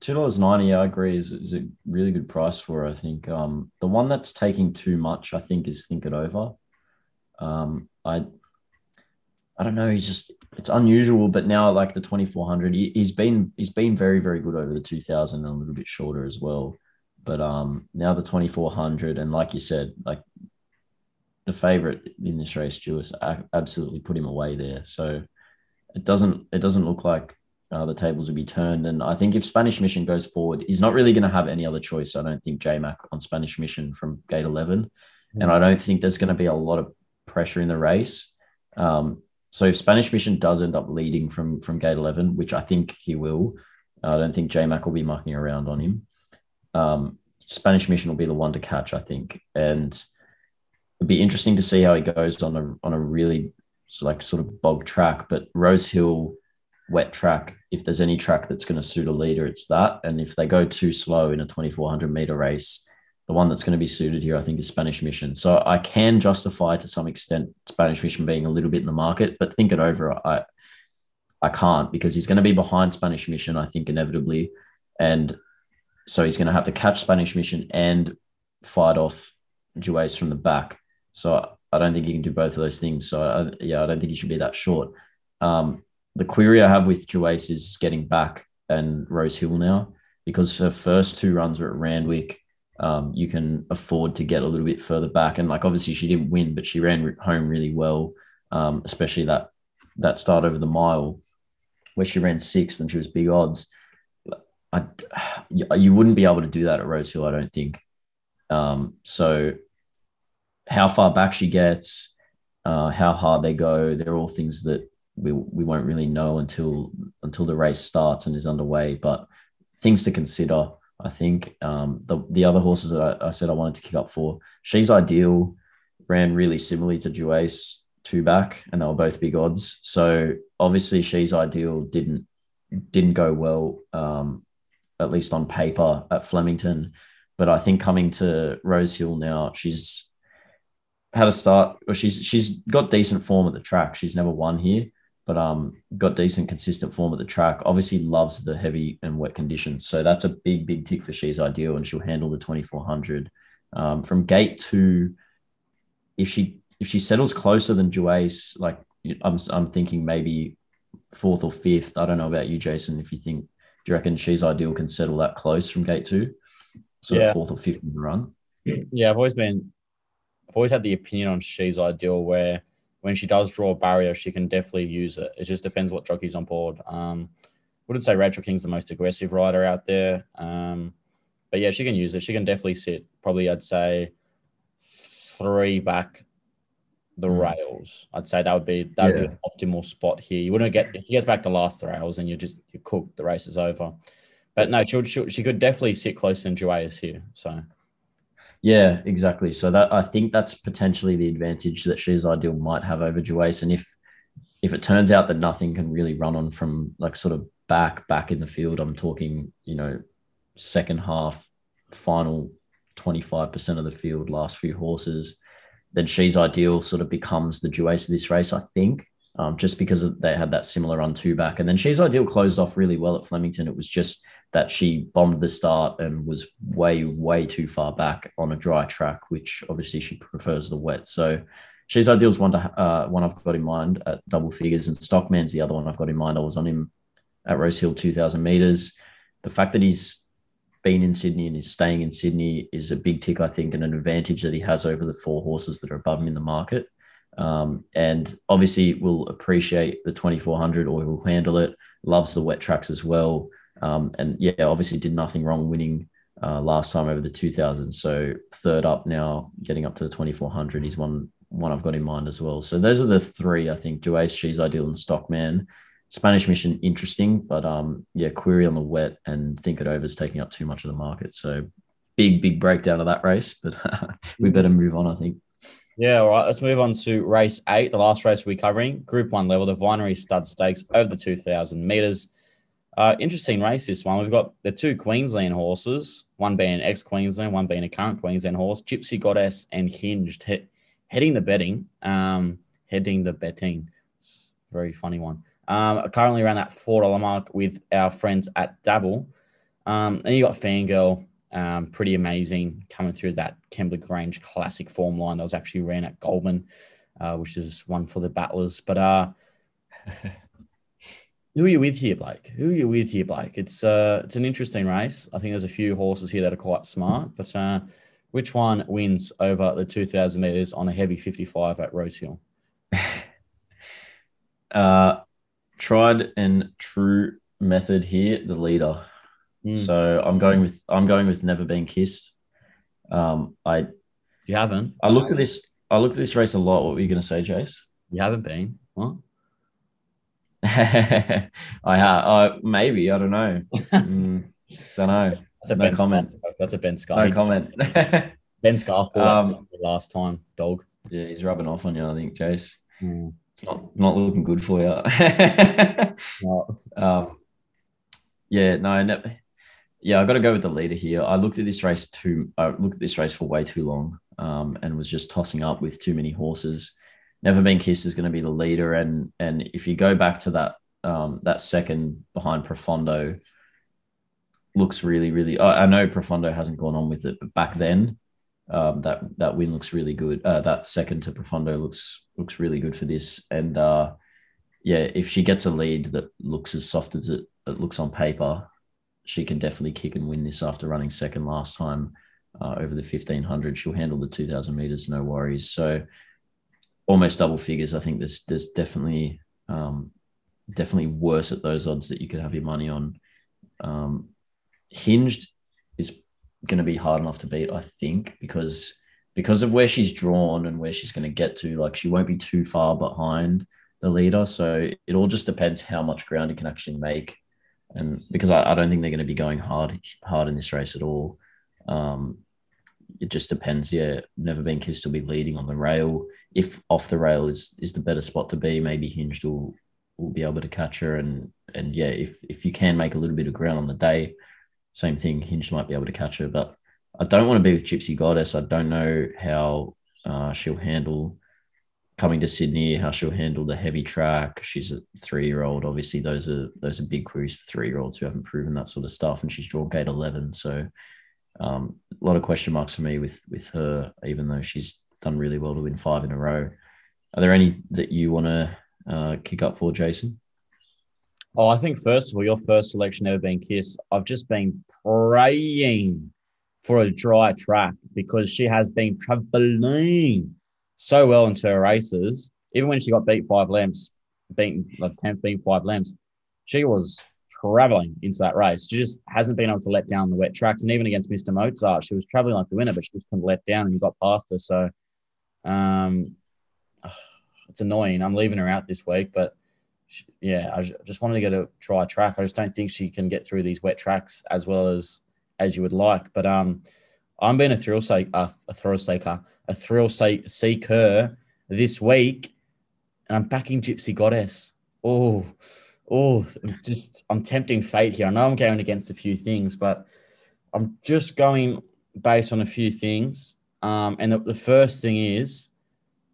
Two dollars ninety, I agree, is, is a really good price for. Her, I think. Um, the one that's taking too much, I think, is Think It Over. Um, I. I don't know. He's just it's unusual, but now like the twenty four hundred, he, he's been he's been very very good over the two thousand and a little bit shorter as well. But um, now the 2400, and like you said, like the favorite in this race, Duais, absolutely put him away there. So it doesn't it doesn't look like uh, the tables will be turned. And I think if Spanish Mission goes forward, he's not really going to have any other choice. I don't think J Mac on Spanish Mission from gate 11. Mm-hmm. And I don't think there's going to be a lot of pressure in the race. Um, so if Spanish Mission does end up leading from from gate 11, which I think he will, I don't think J Mac will be mucking around on him um, Spanish Mission will be the one to catch, I think, and it'd be interesting to see how he goes on a on a really like sort of bog track. But Rosehill wet track, if there's any track that's going to suit a leader, it's that. And if they go too slow in a 2400 meter race, the one that's going to be suited here, I think, is Spanish Mission. So I can justify to some extent Spanish Mission being a little bit in the market, but think it over. I I can't because he's going to be behind Spanish Mission, I think, inevitably. And so he's going to have to catch Spanish Mission and fight off Duais from the back. So I don't think he can do both of those things. So I, yeah, I don't think he should be that short. Um, the query I have with Duais is getting back and Rosehill now because her first two runs were at Randwick. Um, you can afford to get a little bit further back, and like obviously she didn't win, but she ran home really well, um, especially that that start over the mile where she ran sixth and she was big odds. I, you wouldn't be able to do that at Rosehill, I don't think. Um, so, how far back she gets, uh, how hard they go, they're all things that we, we won't really know until until the race starts and is underway. But things to consider, I think. Um, the the other horses that I, I, said I wanted to kick up for, she's ideal, ran really similarly to Duais two back, and they were both big odds. So obviously, she's ideal didn't didn't go well. Um, at least on paper at Flemington. But I think coming to Rosehill now, she's had a start, Well, she's she's got decent form at the track. She's never won here, but um, got decent consistent form at the track. Obviously, loves the heavy and wet conditions, so that's a big big tick for she's ideal, and she'll handle the twenty four hundred. Um, from gate two, if she if she settles closer than Duais, like I'm I'm thinking maybe fourth or fifth. I don't know about you, Jason. If you think do you reckon she's ideal can settle that close from gate two? So yeah. fourth or fifth in the run? Yeah, I've always been, I've always had the opinion on she's ideal where when she does draw a barrier, she can definitely use it. It just depends what jockey's on board. Um, wouldn't say Rachel King's the most aggressive rider out there. Um, but yeah, she can use it. She can definitely sit probably, I'd say, three back the mm. rails. I'd say that would be that would yeah. be an optimal spot here. You wouldn't get if he gets back to last the rails and you just you cook the race is over. But no, she, she, she could definitely sit close than Duais here. So yeah, exactly. So that I think that's potentially the advantage that she's ideal might have over Duais. And if if it turns out that nothing can really run on from like sort of back back in the field, I'm talking, you know, second half, final 25% of the field, last few horses then she's ideal sort of becomes the Duais of this race, I think, um, just because they had that similar run two back. And then she's ideal closed off really well at Flemington. It was just that she bombed the start and was way, way too far back on a dry track, which obviously she prefers the wet. So she's ideal's one to uh, one I've got in mind at double figures, and Stockman's the other one I've got in mind. I was on him at Rosehill, two thousand meters. The fact that he's been in Sydney and is staying in Sydney is a big tick, I think, and an advantage that he has over the four horses that are above him in the market. Um, and obviously will appreciate the 2400 or will handle it. Loves the wet tracks as well. Um, and yeah, obviously did nothing wrong winning uh, last time over the 2000. So third up now, getting up to the 2400. He's one one I've got in mind as well. So those are the three I think: Duais, She's Ideal, and Stockman. Spanish mission interesting, but um, yeah, query on the wet and think it over is taking up too much of the market. So big, big breakdown of that race, but we better move on, I think. Yeah, all right. Let's move on to race eight, the last race we're covering. Group one level, the Vinery Stud Stakes over the 2,000 meters. Uh, interesting race, this one. We've got the two Queensland horses, one being ex Queensland, one being a current Queensland horse, Gypsy Goddess and Hinged, he- heading the betting. Um, heading the betting. It's a very funny one. Um, currently around that $4 mark with our friends at Dabble. Um, and you got Fangirl, um, pretty amazing coming through that Kembla Grange classic form line that was actually ran at Goldman, uh, which is one for the battlers. But uh, who are you with here, Blake? Who are you with here, Blake? It's uh, it's an interesting race. I think there's a few horses here that are quite smart, but uh, which one wins over the 2,000 meters on a heavy 55 at Rosehill? Uh, tried and true method here, the leader. Mm. So I'm going with I'm going with never been kissed. Um, I You haven't. I looked at this I looked at this race a lot. What were you going to say, Jace? You haven't been. What? I have uh, maybe I don't know. Mm, don't know. That's a No Ben comment. That's a Ben Scarf. No comment. Ben Scarf. Um, last time, dog. yeah, he's rubbing off on you. I think, Jace. Mm. It's not not looking good for you. No. um, yeah, no, no, yeah, I got to go with the leader here. I looked at this race too. I looked at this race for way too long, um, and was just tossing up with too many horses. Never Been Kissed is going to be the leader, and and if you go back to that um, that second behind Profondo, looks really really. I, know Profondo hasn't gone on with it, but back then. Um, that that win looks really good. Uh, that second to Profondo looks looks really good for this, and uh, yeah, if she gets a lead that looks as soft as it, it looks on paper, she can definitely kick and win this after running second last time uh, over the 1500. She'll handle the 2000 meters, no worries. So almost double figures. I think there's there's definitely um, definitely worse at those odds that you could have your money on. Um, hinged is going to be hard enough to beat, I think, because because of where she's drawn and where she's going to get to. Like she won't be too far behind the leader. So it all just depends how much ground you can actually make. And because I, I don't think they're going to be going hard hard in this race at all. Um, it just depends. Yeah, never been kissed will be leading on the rail. If off the rail is is the better spot to be, maybe hinged will will be able to catch her. And and yeah, if if you can make a little bit of ground on the day, same thing. Hinged might be able to catch her, but I don't want to be with Gypsy Goddess. I don't know how uh, she'll handle coming to Sydney, how she'll handle the heavy track. She's a three year old. Obviously, those are those are big crews for three year olds who haven't proven that sort of stuff. And she's drawn gate eleven, so um, a lot of question marks for me with with her. Even though she's done really well to win five in a row. Are there any that you want to uh, kick up for, Jason? Oh, I think first of all, your first selection ever been Kiss. I've just been praying for a dry track because she has been traveling so well into her races. Even when she got beat five lengths, beaten like tenth, being five lengths, she was traveling into that race. She just hasn't been able to let down the wet tracks. And even against Mr. Mozart, she was traveling like the winner, but she just couldn't let down and you got past her. So um it's annoying. I'm leaving her out this week, but she- yeah, I just wanted to get a try track. I just don't think she can get through these wet tracks as well as as you would like. But um, I'm being a thrill seeker, a thrill seeker, a thrill se- seeker this week, and I'm backing Gypsy Goddess. Oh, oh, just I'm tempting fate here. I know I'm going against a few things, but I'm just going based on a few things. Um, and the, the first thing is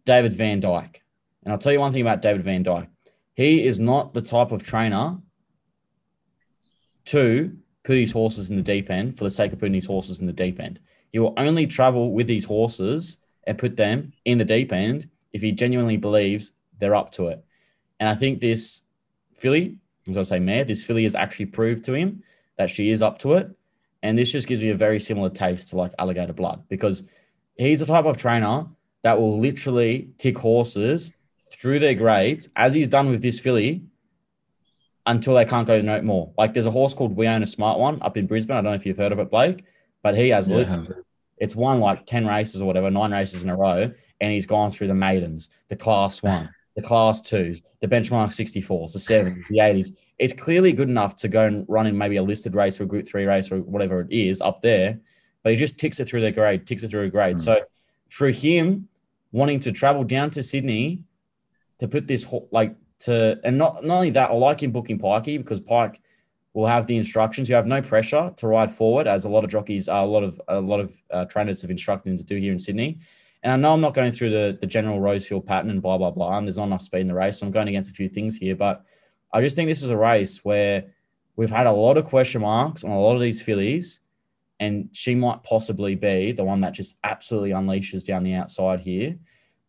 David Vandyke. And I'll tell you one thing about David Vandyke. He is not the type of trainer to put his horses in the deep end for the sake of putting his horses in the deep end. He will only travel with these horses and put them in the deep end if he genuinely believes they're up to it. And I think this filly, as I say, mare, this filly has actually proved to him that she is up to it. And this just gives me a very similar taste to like alligator blood because he's the type of trainer that will literally tick horses through their grades, as he's done with this filly, until they can't go no more. Like there's a horse called We Own a Smart One up in Brisbane. I don't know if you've heard of it, Blake, but he has Yeah, I literally, have. it's won like 10 races or whatever, nine races in a row, and he's gone through the maidens, the class one, the class two, the benchmark 64s, the 70s, the 80s. It's clearly good enough to go and run in maybe a listed race or a group three race or whatever it is up there. but he just ticks it through the grade, ticks it through a grade. So for him wanting to travel down to Sydney to put this like to and not not only that, I like him booking Pikey because Pike will have the instructions. You have no pressure to ride forward, as a lot of jockeys, uh, a lot of a lot of uh, trainers have instructed him to do here in Sydney. And I know I'm not going through the the general Rosehill pattern and blah blah blah. And there's not enough speed in the race, so I'm going against a few things here. But I just think this is a race where we've had a lot of question marks on a lot of these fillies, and she might possibly be the one that just absolutely unleashes down the outside here.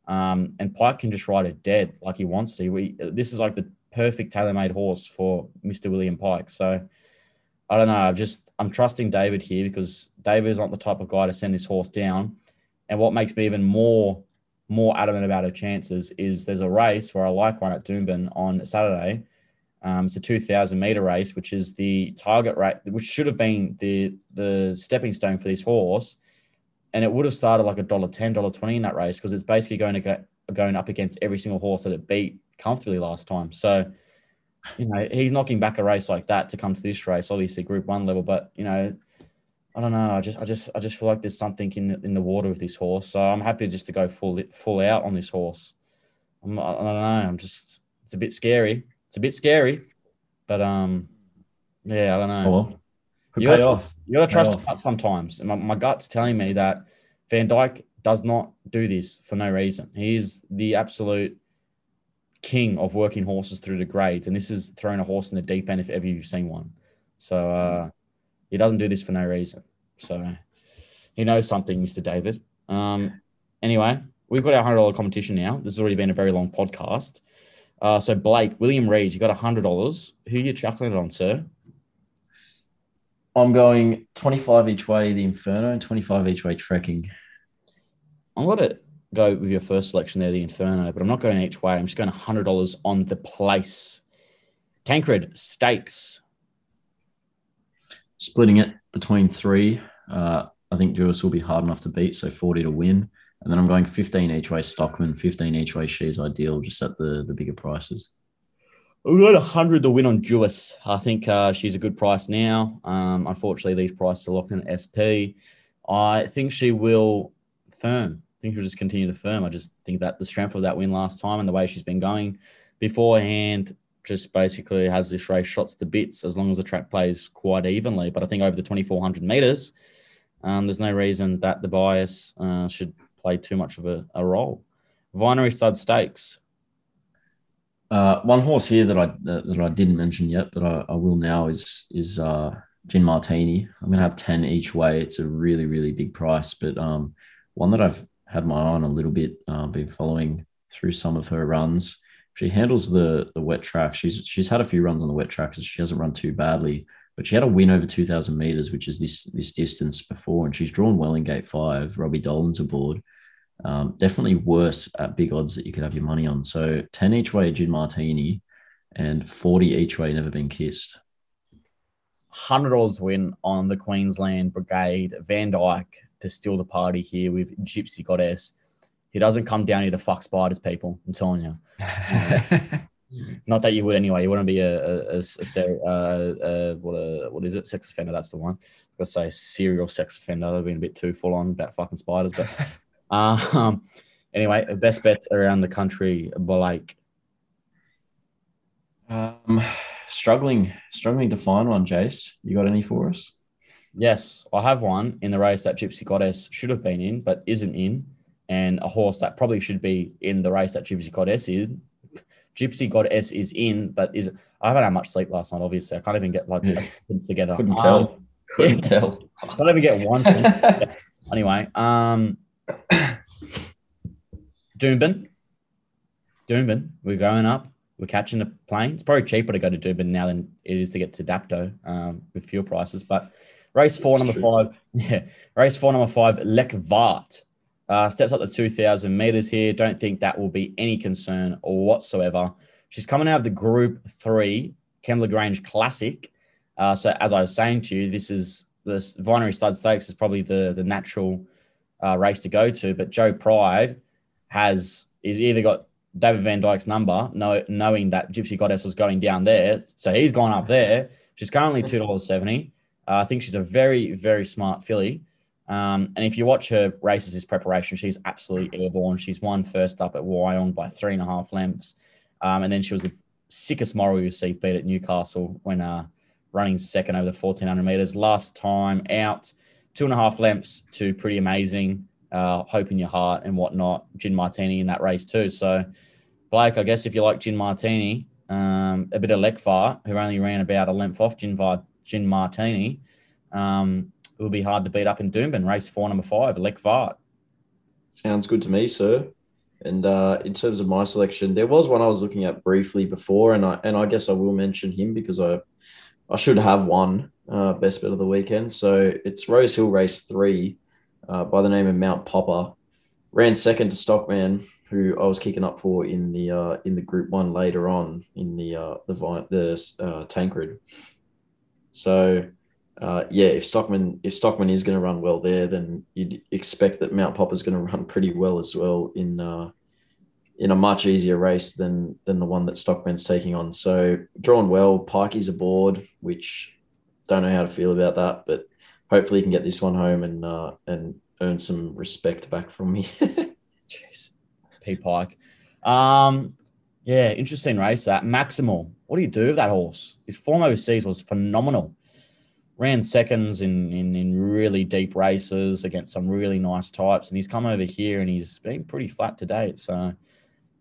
Um, and Pike can just ride it dead like he wants to. We, this is like the perfect tailor-made horse for Mr. William Pike. So I don't know. I'm just I'm trusting David here because David is not the type of guy to send this horse down. And what makes me even more more adamant about her chances is there's a race where I like one at Doomben on Saturday. Um, it's a 2,000 meter race, which is the target rate, which should have been the the stepping stone for this horse and it would have started like a dollar ten, dollar twenty in that race because it's basically going to get going up against every single horse that it beat comfortably last time. So, you know, he's knocking back a race like that to come to this race, obviously Group One level. But you know, I don't know. I just, I just, I just feel like there's something in the, in the water with this horse. So I'm happy just to go full full out on this horse. I'm, I don't know. I'm just, it's a bit scary. It's a bit scary, but um, yeah, I don't know. Oh, well. You gotta- off. You got to trust your gut sometimes. And my, my gut's telling me that Vandyke does not do this for no reason. He is the absolute king of working horses through the grades, and this is throwing a horse in the deep end if ever you've seen one. So uh, he doesn't do this for no reason. So he knows something, Mister David. Um, anyway, we've got our hundred dollar competition now. This has already been a very long podcast. Uh, so Blake, William Reid, you got hundred dollars. Who you chuckling it on, sir? I'm going 25 each way, the Inferno, and 25 each way trekking. I'm going to go with your first selection there, the Inferno, but I'm not going each way. I'm just going $100 on the place. Tancred, stakes. Splitting it between three. Uh, I think Duais will be hard enough to beat, so 40 to win. And then I'm going 15 each way Stockman, 15 each way She's Ideal, just at the, the bigger prices. We've got 100 to win on Duais. I think uh, she's a good price now. Um, unfortunately, these prices are locked in at SP. I think she will firm. I think she'll just continue to firm. I just think that the strength of that win last time and the way she's been going beforehand just basically has this race shots to bits as long as the track plays quite evenly. But I think over the 2,400 meters, um, there's no reason that the bias uh, should play too much of a, a role. Vinery Stud Stakes. Uh, one horse here that I that, that I didn't mention yet, but I, I will now is is uh, Gin Martini. I'm gonna have ten each way. It's a really really big price, but um, one that I've had my eye on a little bit. Uh, been following through some of her runs. She handles the the wet track. She's she's had a few runs on the wet tracks. She hasn't run too badly, but she had a win over 2,000 meters, which is this this distance before, and she's drawn well in gate five. Robbie Dolan's aboard. Um, definitely worse at big odds that you could have your money on. So 10 each way, Gin Martini, and 40 each way, Never Been Kissed. hundred dollars win on the Queensland Brigade. Vandyke to steal the party here with Gypsy Goddess. He doesn't come down here to fuck spiders, people. I'm telling you. Not that you would anyway. You wouldn't be a, a, a, a uh, uh, what a, what is it? Sex offender. That's the one. Let's say serial sex offender. They've been a bit too full on about fucking spiders, but um, anyway, best bets around the country. Blake. um, struggling, struggling to find one, Jace. You got any for us? Yes, I have one in the race that Gypsy Goddess should have been in, but isn't in, and a horse that probably should be in the race that Gypsy Goddess is. Gypsy Goddess is in, but is I haven't had much sleep last night. Obviously, I can't even get like Yeah. sentence together. Couldn't Um, tell. Couldn't yeah. tell. Can't even get one anyway, um, Doomben, Doomben, we're going up. We're catching a plane. It's probably cheaper to go to Doomben now than it is to get to Dapto um, with fuel prices. But race four, That's number true. five, yeah, race four, number five, Lek Vart. Uh, steps up to 2,000 meters here. Don't think that will be any concern whatsoever. She's coming out of the Group Three Kembla Grange Classic. Uh, so as I was saying to you, this is this Vinery Stud Stakes is probably the the natural uh, race to go to. But Joe Pride has is either got David Vandyke's number, know, knowing that Gypsy Goddess was going down there, so he's gone up there. She's currently two dollars seventy. Uh, I think she's a very very smart filly. Um, and if you watch her races this preparation, she's absolutely airborne. She's won first up at Wyong by three and a half lengths. Um, and then she was the sickest moral you see beat at Newcastle when uh, running second over the 1400 meters. Last time out, two and a half lengths to pretty amazing. Uh, hope in your heart and whatnot. Gin Martini in that race too. So, Blake, I guess if you like Gin Martini, um, a bit of Lekvar, who only ran about a length off Gin, Gin Martini, um, it will be hard to beat up in Doomben. Race four, number five, Lekvar. Sounds good to me, sir. And uh, in terms of my selection, there was one I was looking at briefly before, and I and I guess I will mention him because I I should have one uh, best bet of the weekend. So it's Rosehill Race Three uh, by the name of Mount Popa. Ran second to Stockman, who I was kicking up for in the uh, in the Group One later on in the uh, the the uh, Tancred. So uh, yeah, if Stockman if Stockman is going to run well there, then you'd expect that Mount Popa is going to run pretty well as well in uh, in a much easier race than than the one that Stockman's taking on. So drawn well, Pikey's aboard, which don't know how to feel about that, but hopefully he can get this one home and uh, and earn some respect back from me. Jeez, P Pike. Um, yeah, interesting race that. Maximal. What do you do with that horse? His form overseas was phenomenal. Ran seconds in, in in really deep races against some really nice types, and he's come over here and he's been pretty flat to date. So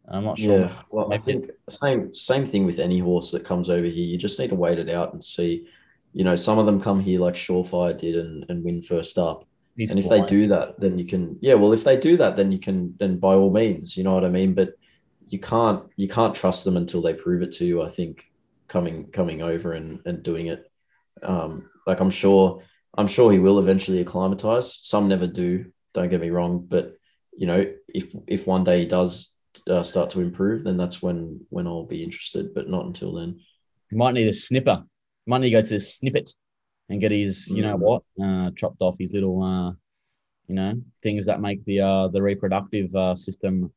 I'm not sure. Yeah, well, Maybe. I think same same thing with any horse that comes over here. You just need to wait it out and see you know, some of them come here like Surefire did and, and win first up. He's and if they do that, then you can, yeah, well, if they do that, then you can, then by all means, you know what I mean? But you can't, you can't trust them until they prove it to you, I think, coming, coming over and, and doing it. Um, like I'm sure, I'm sure he will eventually acclimatize. Some never do, don't get me wrong. But, you know, if, if one day he does uh, start to improve, then that's when, when I'll be interested, but not until then. You might need a snipper Might need to go to the snippet and get his, you know mm. what, uh, chopped off his little, uh, you know, things that make the uh, the reproductive uh, system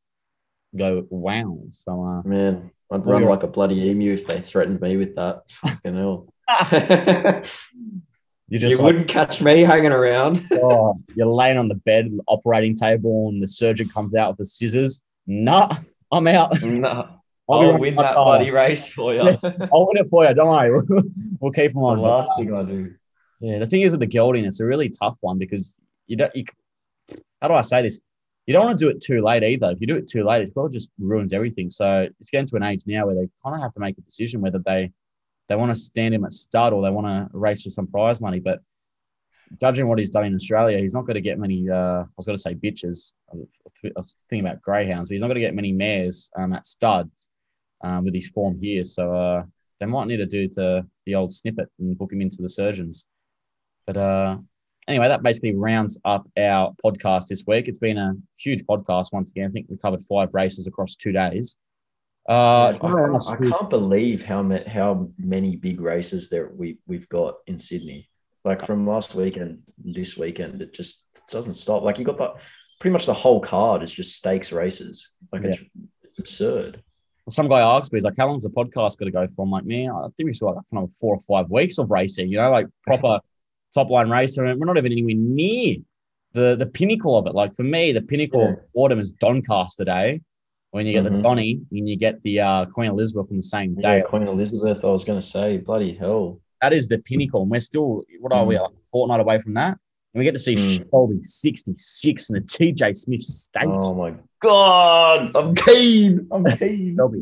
go wow. So, uh, man, I'd run like a bloody emu if they threatened me with that. Fucking hell. you just you like, wouldn't catch me hanging around. oh, you're laying on the bed, operating table, and the surgeon comes out with the scissors. Nah, I'm out. Nah. I'll, I'll win that bloody race for you. I'll win it for you. Don't worry. we'll keep them on. The last thing I do. Yeah, the thing is with the gelding, it's a really tough one because you don't. You, how do I say this? You don't want to do it too late either. If you do it too late, it well just ruins everything. So it's getting to an age now where they kind of have to make a decision whether they they want to stand him at stud or they want to race for some prize money. But judging what he's done in Australia, he's not going to get many. Uh, I was going to say bitches. I was thinking about greyhounds, but he's not going to get many mares um, at studs um, with his form here. So uh, they might need to do the, the old snippet and book him into the surgeons. But uh, anyway, that basically rounds up our podcast this week. It's been a huge podcast once again. I think we covered five races across two days. Uh, I, I, can't believe how many, how many big races there we we've got in Sydney. Like from last weekend, this weekend, it just it doesn't stop. Like you got the pretty much the whole card is just stakes races. Like yeah. it's absurd some guy asked me, he's like, how long's the podcast going to go for? I'm like, man, I think we still got like four or five weeks of racing, you know, like proper top line racing. And we're not even anywhere near the the pinnacle of it. Like for me, the pinnacle yeah. of autumn is Doncaster Day when you get mm-hmm. the Donny and you get the uh, Queen Elizabeth on the same day. Yeah, Queen Elizabeth, I was going to say, bloody hell. That is the pinnacle. And we're still, what are mm. we, like a fortnight away from that? And we get to see mm. Shelby 66 in the TJ Smith Stakes. Oh my God. I'm keen. I'm keen. Shelby.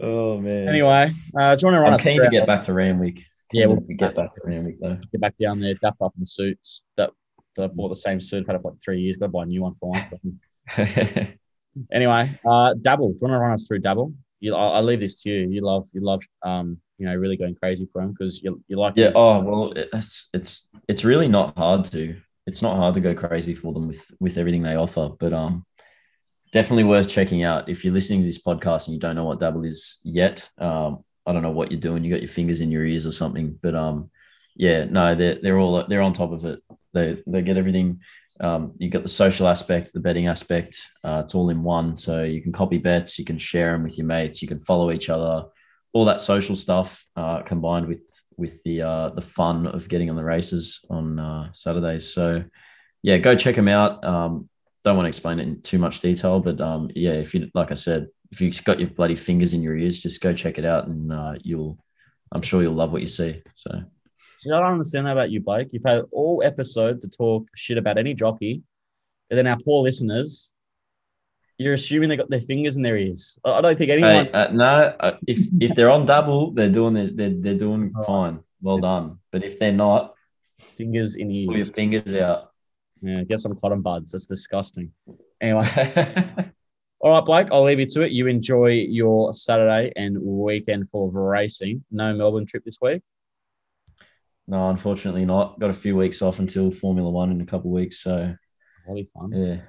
Oh man. Anyway, uh, do you want to run I'm keen to get back to Randwick. Yeah, we'll get back to Randwick though. Get back down there, dap up in the suits. That, that I bought the same suit, I've had it for like three years. Got to buy a new one for once. anyway, uh, Dabble. Do you want to run us through Dabble? You, I'll, I'll, leave this to you. You love, you love, um, you know, really going crazy for him because you, you like. Yeah. Oh well, it's it's it's really not hard to it's not hard to go crazy for them with with everything they offer. But um, definitely worth checking out if you're listening to this podcast and you don't know what Dabble is yet. Um, I don't know what you're doing. You got your fingers in your ears or something. But um, yeah, no, they're they're all they're on top of it. They they get everything. Um, you got the social aspect, the betting aspect. Uh, it's all in one. So you can copy bets, you can share them with your mates, you can follow each other. All that social stuff uh, combined with with the uh, the fun of getting on the races on uh, Saturdays. So yeah, go check them out. Um, don't want to explain it in too much detail, but um, yeah, if you like I said, if you've got your bloody fingers in your ears, just go check it out, and uh, you'll, I'm sure you'll love what you see. So See, I don't understand that about you, Blake. You've had all episode to talk shit about any jockey, and then our poor listeners, you're assuming they got their fingers in their ears. I I don't think anyone. Hey, uh, no, uh, if if they're on Dabble, they're doing their, they're they're doing Oh. fine. Well done. But if they're not, fingers in ears. pull your fingers out. Yeah, get some cotton buds. That's disgusting. Anyway, all right, Blake, I'll leave you to it. You enjoy your Saturday and weekend full of racing. No Melbourne trip this week. No, unfortunately not. Got a few weeks off until Formula One in a couple of weeks. So That'll be fun. yeah,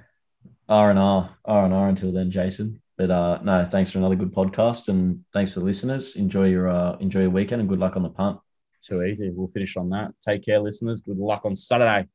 R and R, R and R until then, Jason. But uh, no, thanks for another good podcast, and thanks to listeners. Enjoy your uh, enjoy your weekend, and good luck on the punt. Too easy. We'll finish on that. Take care, listeners. Good luck on Saturday.